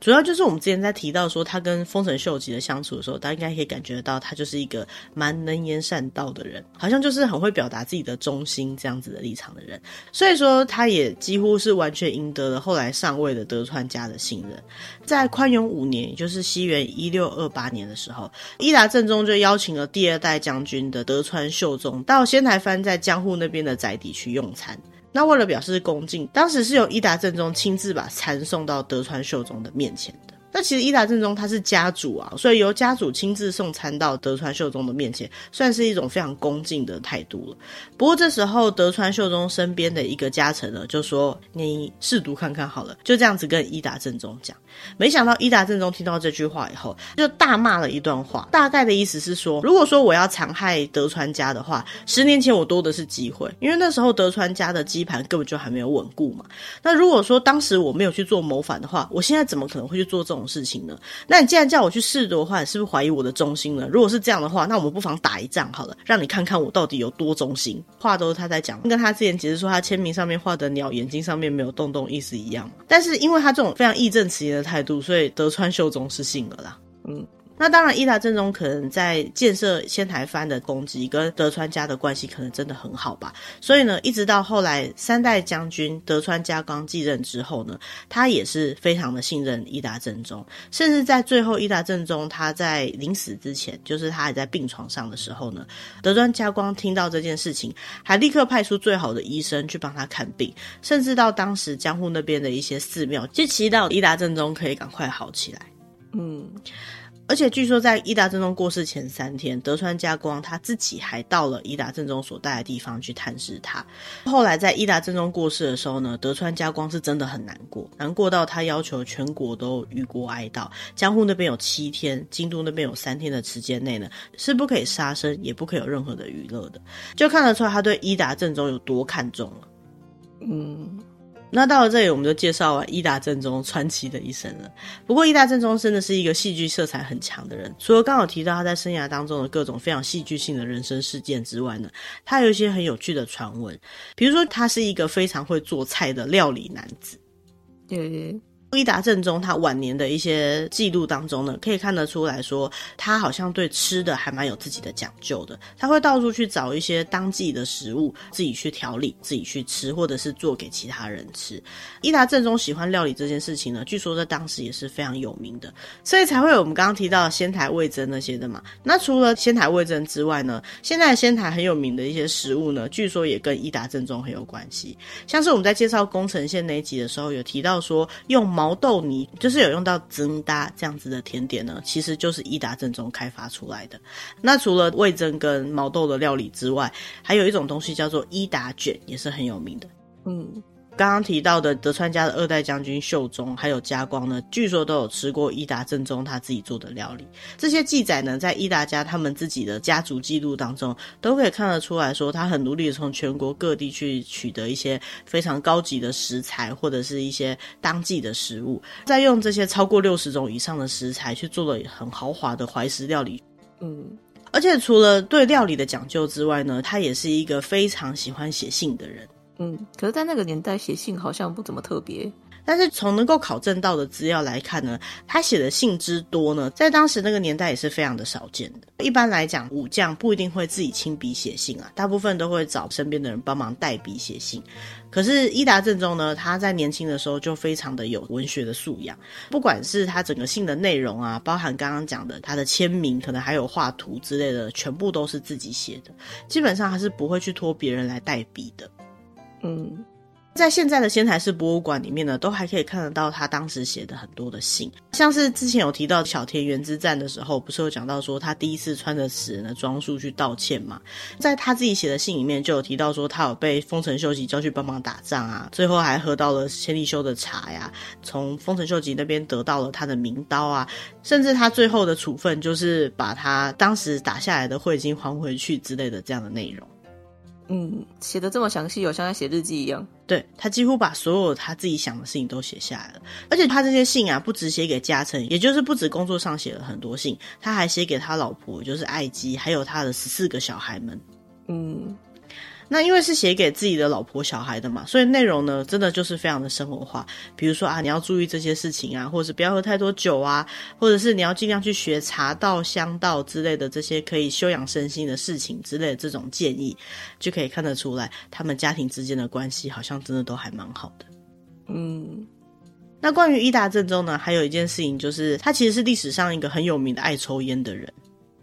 A: 主要就是我们之前在提到说他跟丰臣秀吉的相处的时候，大家应该可以感觉到他就是一个蛮能言善道的人，好像就是很会表达自己的忠心这样子的立场的人。所以说，他也几乎是完全赢得了后来上位的德川家的信任。在宽永五年，也就是西元一六二八年的时候，伊达政宗就邀请了第二代将军的德川秀宗到仙台藩在江户那边的宅邸去用餐。那为了表示恭敬，当时是由伊达正宗亲自把餐送到德川秀忠的面前的。那其实伊达政宗他是家主啊，所以由家主亲自送餐到德川秀忠的面前，算是一种非常恭敬的态度了。不过这时候德川秀忠身边的一个家臣呢，就说：“你试读看看好了。”就这样子跟伊达政宗讲。没想到伊达正宗听到这句话以后，就大骂了一段话，大概的意思是说：如果说我要残害德川家的话，十年前我多的是机会，因为那时候德川家的基盘根本就还没有稳固嘛。那如果说当时我没有去做谋反的话，我现在怎么可能会去做这种事情呢？那你既然叫我去试的话，你是不是怀疑我的忠心呢？如果是这样的话，那我们不妨打一仗好了，让你看看我到底有多忠心。话都是他在讲，跟他之前解释说他签名上面画的鸟眼睛上面没有洞洞意思一样。但是因为他这种非常义正辞严的态度，所以德川秀忠是信了啦。嗯。那当然，伊达政宗可能在建设仙台藩的功绩跟德川家的关系可能真的很好吧，所以呢，一直到后来三代将军德川家光继任之后呢，他也是非常的信任伊达政宗，甚至在最后伊达政宗他在临死之前，就是他还在病床上的时候呢，德川家光听到这件事情，还立刻派出最好的医生去帮他看病，甚至到当时江户那边的一些寺庙去祈祷伊达政宗可以赶快好起来。嗯。而且据说，在伊达政宗过世前三天，德川家光他自己还到了伊达政宗所在的地方去探视他。后来在伊达政宗过世的时候呢，德川家光是真的很难过，难过到他要求全国都与国哀悼。江户那边有七天，京都那边有三天的时间内呢，是不可以杀生，也不可以有任何的娱乐的，就看得出来他对伊达政宗有多看重了。嗯。那到了这里，我们就介绍完伊达正宗传奇的一生了。不过，伊达正宗真的是一个戏剧色彩很强的人。除了刚好提到他在生涯当中的各种非常戏剧性的人生事件之外呢，他有一些很有趣的传闻。比如说，他是一个非常会做菜的料理男子。对。伊达正宗他晚年的一些记录当中呢，可以看得出来说，他好像对吃的还蛮有自己的讲究的。他会到处去找一些当季的食物，自己去调理，自己去吃，或者是做给其他人吃。伊达正宗喜欢料理这件事情呢，据说在当时也是非常有名的，所以才会有我们刚刚提到的仙台味噌那些的嘛。那除了仙台味噌之外呢，现在仙台很有名的一些食物呢，据说也跟伊达正宗很有关系。像是我们在介绍宫城县那一集的时候，有提到说用毛毛豆泥就是有用到增搭这样子的甜点呢，其实就是伊达正宗开发出来的。那除了味增跟毛豆的料理之外，还有一种东西叫做伊达卷，也是很有名的。嗯。刚刚提到的德川家的二代将军秀忠，还有家光呢，据说都有吃过伊达正宗他自己做的料理。这些记载呢，在伊达家他们自己的家族记录当中，都可以看得出来说，他很努力的从全国各地去取得一些非常高级的食材，或者是一些当季的食物，再用这些超过六十种以上的食材去做了很豪华的怀石料理。嗯，而且除了对料理的讲究之外呢，他也是一个非常喜欢写信的人。
B: 嗯，可是，在那个年代写信好像不怎么特别。
A: 但是从能够考证到的资料来看呢，他写的信之多呢，在当时那个年代也是非常的少见的。一般来讲，武将不一定会自己亲笔写信啊，大部分都会找身边的人帮忙代笔写信。可是伊达正宗呢，他在年轻的时候就非常的有文学的素养，不管是他整个信的内容啊，包含刚刚讲的他的签名，可能还有画图之类的，全部都是自己写的。基本上他是不会去托别人来代笔的。嗯，在现在的仙台市博物馆里面呢，都还可以看得到他当时写的很多的信，像是之前有提到小田原之战的时候，不是有讲到说他第一次穿着死人的装束去道歉嘛？在他自己写的信里面就有提到说，他有被丰臣秀吉叫去帮忙打仗啊，最后还喝到了千利休的茶呀，从丰臣秀吉那边得到了他的名刀啊，甚至他最后的处分就是把他当时打下来的汇金还回去之类的这样的内容。
B: 嗯，写的这么详细，有像在写日记一样。
A: 对，他几乎把所有他自己想的事情都写下来了，而且他这些信啊，不止写给嘉诚，也就是不止工作上写了很多信，他还写给他老婆，就是爱姬，还有他的十四个小孩们。嗯。那因为是写给自己的老婆小孩的嘛，所以内容呢，真的就是非常的生活化。比如说啊，你要注意这些事情啊，或者是不要喝太多酒啊，或者是你要尽量去学茶道、香道之类的这些可以修养身心的事情之类的这种建议，就可以看得出来，他们家庭之间的关系好像真的都还蛮好的。嗯，那关于伊达正宗呢，还有一件事情就是，他其实是历史上一个很有名的爱抽烟的人。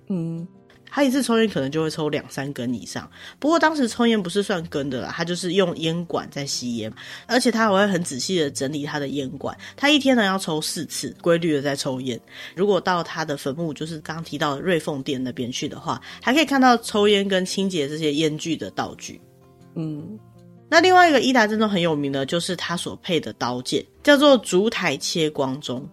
A: 嗯。他一次抽烟可能就会抽两三根以上，不过当时抽烟不是算根的啦，他就是用烟管在吸烟，而且他还会很仔细的整理他的烟管。他一天呢要抽四次，规律的在抽烟。如果到他的坟墓，就是刚刚提到的瑞凤殿那边去的话，还可以看到抽烟跟清洁这些烟具的道具。嗯，那另外一个伊达真宗很有名的，就是他所配的刀剑，叫做竹台切光中。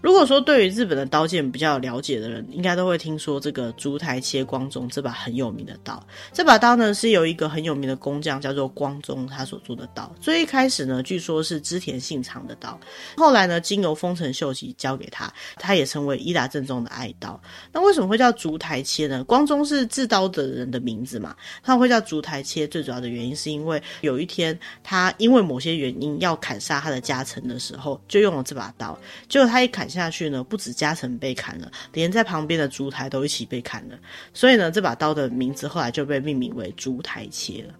A: 如果说对于日本的刀剑比较了解的人，应该都会听说这个烛台切光中这把很有名的刀。这把刀呢，是由一个很有名的工匠叫做光宗他所做的刀。最一开始呢，据说是织田信长的刀，后来呢，经由丰臣秀吉交给他，他也成为伊达政宗的爱刀。那为什么会叫烛台切呢？光宗是制刀的人的名字嘛，他会叫烛台切，最主要的原因是因为有一天他因为某些原因要砍杀他的家臣的时候，就用了这把刀，结果他一砍。下去呢，不止家臣被砍了，连在旁边的烛台都一起被砍了。所以呢，这把刀的名字后来就被命名为烛台切了。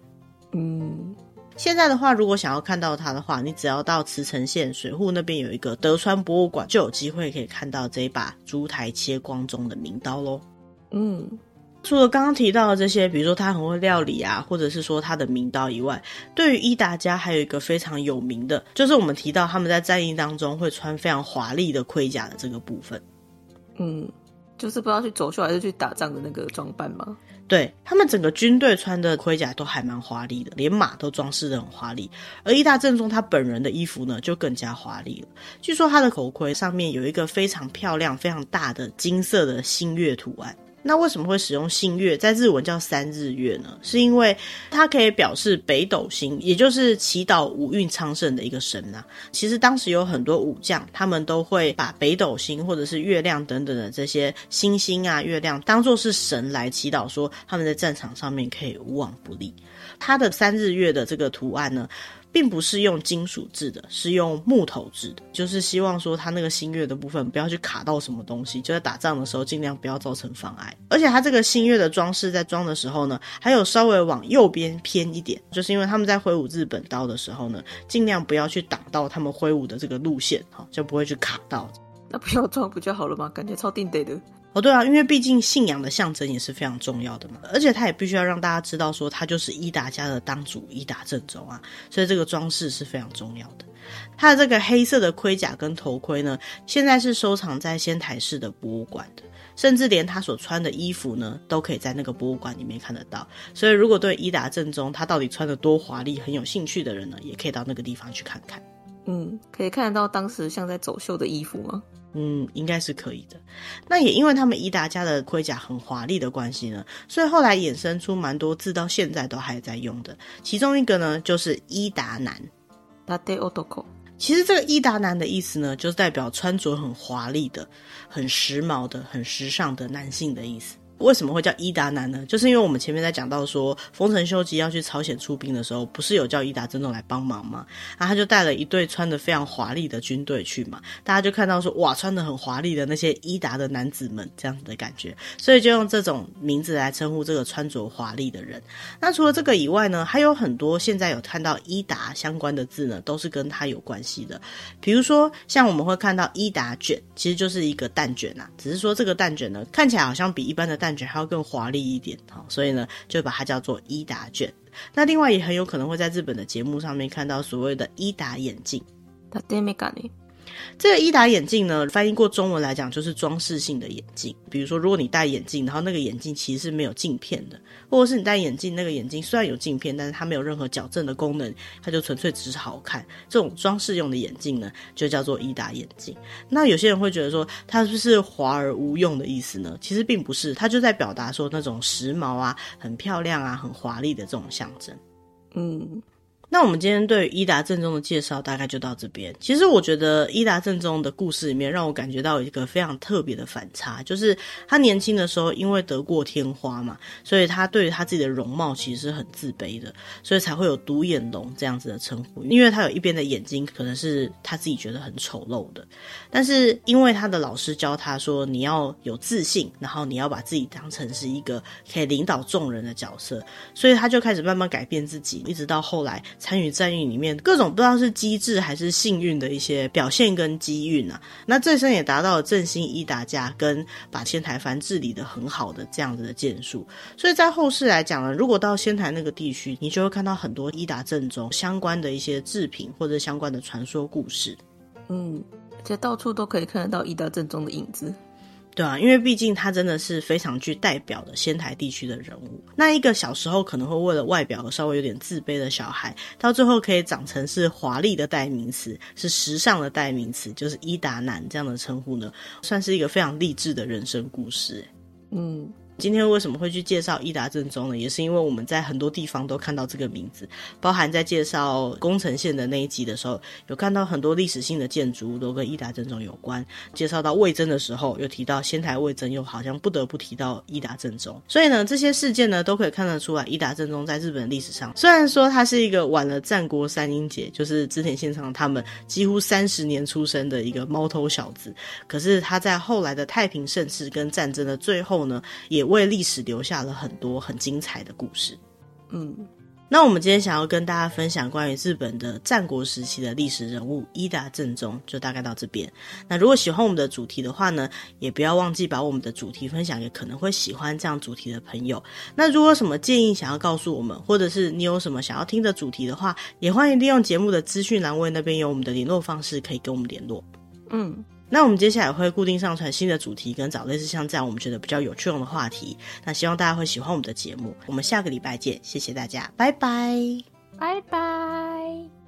A: 嗯，现在的话，如果想要看到它的话，你只要到慈城县水户那边有一个德川博物馆，就有机会可以看到这把烛台切光中的名刀喽。嗯。除了刚刚提到的这些，比如说他很会料理啊，或者是说他的名刀以外，对于伊达家还有一个非常有名的，就是我们提到他们在战役当中会穿非常华丽的盔甲的这个部分。
B: 嗯，就是不知道去走秀还是去打仗的那个装扮吗？
A: 对，他们整个军队穿的盔甲都还蛮华丽的，连马都装饰的很华丽。而伊达正宗他本人的衣服呢，就更加华丽了。据说他的头盔上面有一个非常漂亮、非常大的金色的星月图案。那为什么会使用星月，在日文叫三日月呢？是因为它可以表示北斗星，也就是祈祷五运昌盛的一个神啊。其实当时有很多武将，他们都会把北斗星或者是月亮等等的这些星星啊、月亮当做是神来祈祷，说他们在战场上面可以无往不利。它的三日月的这个图案呢，并不是用金属制的，是用木头制的，就是希望说它那个新月的部分不要去卡到什么东西，就在打仗的时候尽量不要造成妨碍。而且它这个新月的装饰在装的时候呢，还有稍微往右边偏一点，就是因为他们在挥舞日本刀的时候呢，尽量不要去挡到他们挥舞的这个路线，哈，就不会去卡到。
B: 那不要装不就好了吗？感觉超定得的。
A: 哦，对啊，因为毕竟信仰的象征也是非常重要的嘛，而且他也必须要让大家知道说他就是伊达家的当主伊达正宗啊，所以这个装饰是非常重要的。他的这个黑色的盔甲跟头盔呢，现在是收藏在仙台市的博物馆的，甚至连他所穿的衣服呢，都可以在那个博物馆里面看得到。所以如果对伊达正宗他到底穿得多华丽很有兴趣的人呢，也可以到那个地方去看看。
B: 嗯，可以看得到当时像在走秀的衣服吗？
A: 嗯，应该是可以的。那也因为他们伊达家的盔甲很华丽的关系呢，所以后来衍生出蛮多字，到现在都还在用的。其中一个呢，就是伊达男。其实这个伊达男的意思呢，就是代表穿着很华丽的、很时髦的、很时尚的男性的意思。为什么会叫伊达男呢？就是因为我们前面在讲到说，丰臣秀吉要去朝鲜出兵的时候，不是有叫伊达政宗来帮忙吗？然后他就带了一队穿的非常华丽的军队去嘛，大家就看到说，哇，穿的很华丽的那些伊达的男子们，这样子的感觉，所以就用这种名字来称呼这个穿着华丽的人。那除了这个以外呢，还有很多现在有看到伊达相关的字呢，都是跟他有关系的。比如说，像我们会看到伊达卷，其实就是一个蛋卷呐，只是说这个蛋卷呢，看起来好像比一般的蛋。感觉还要更华丽一点，所以呢，就把它叫做伊达卷。那另外也很有可能会在日本的节目上面看到所谓的伊达眼镜。这个伊达眼镜呢，翻译过中文来讲就是装饰性的眼镜。比如说，如果你戴眼镜，然后那个眼镜其实是没有镜片的，或者是你戴眼镜，那个眼镜虽然有镜片，但是它没有任何矫正的功能，它就纯粹只是好看。这种装饰用的眼镜呢，就叫做伊达眼镜。那有些人会觉得说，它是不是华而无用的意思呢？其实并不是，它就在表达说那种时髦啊、很漂亮啊、很华丽的这种象征。嗯。那我们今天对于伊达正宗的介绍大概就到这边。其实我觉得伊达正宗的故事里面让我感觉到一个非常特别的反差，就是他年轻的时候因为得过天花嘛，所以他对于他自己的容貌其实是很自卑的，所以才会有独眼龙这样子的称呼。因为他有一边的眼睛可能是他自己觉得很丑陋的，但是因为他的老师教他说你要有自信，然后你要把自己当成是一个可以领导众人的角色，所以他就开始慢慢改变自己，一直到后来。参与战役里面各种不知道是机智还是幸运的一些表现跟机运啊，那这一生也达到了振兴伊达家跟把仙台藩治理的很好的这样子的建树。所以在后世来讲呢，如果到仙台那个地区，你就会看到很多伊达正宗相关的一些制品或者相关的传说故事。
B: 嗯，而且到处都可以看得到伊达正宗的影子。
A: 对啊，因为毕竟他真的是非常具代表的仙台地区的人物。那一个小时候可能会为了外表稍微有点自卑的小孩，到最后可以长成是华丽的代名词，是时尚的代名词，就是伊达男这样的称呼呢，算是一个非常励志的人生故事。嗯。今天为什么会去介绍伊达正宗呢？也是因为我们在很多地方都看到这个名字，包含在介绍宫城县的那一集的时候，有看到很多历史性的建筑都跟伊达正宗有关。介绍到魏征的时候，又提到仙台魏征，又好像不得不提到伊达正宗。所以呢，这些事件呢，都可以看得出来，伊达正宗在日本历史上，虽然说他是一个晚了战国三英杰，就是织田信长他们几乎三十年出生的一个猫头小子，可是他在后来的太平盛世跟战争的最后呢，也为历史留下了很多很精彩的故事。嗯，那我们今天想要跟大家分享关于日本的战国时期的历史人物伊达正宗，就大概到这边。那如果喜欢我们的主题的话呢，也不要忘记把我们的主题分享给可能会喜欢这样主题的朋友。那如果有什么建议想要告诉我们，或者是你有什么想要听的主题的话，也欢迎利用节目的资讯栏位那边有我们的联络方式，可以跟我们联络。嗯。那我们接下来会固定上传新的主题，跟找类似像这样我们觉得比较有趣用的话题。那希望大家会喜欢我们的节目。我们下个礼拜见，谢谢大家，拜拜，
B: 拜拜。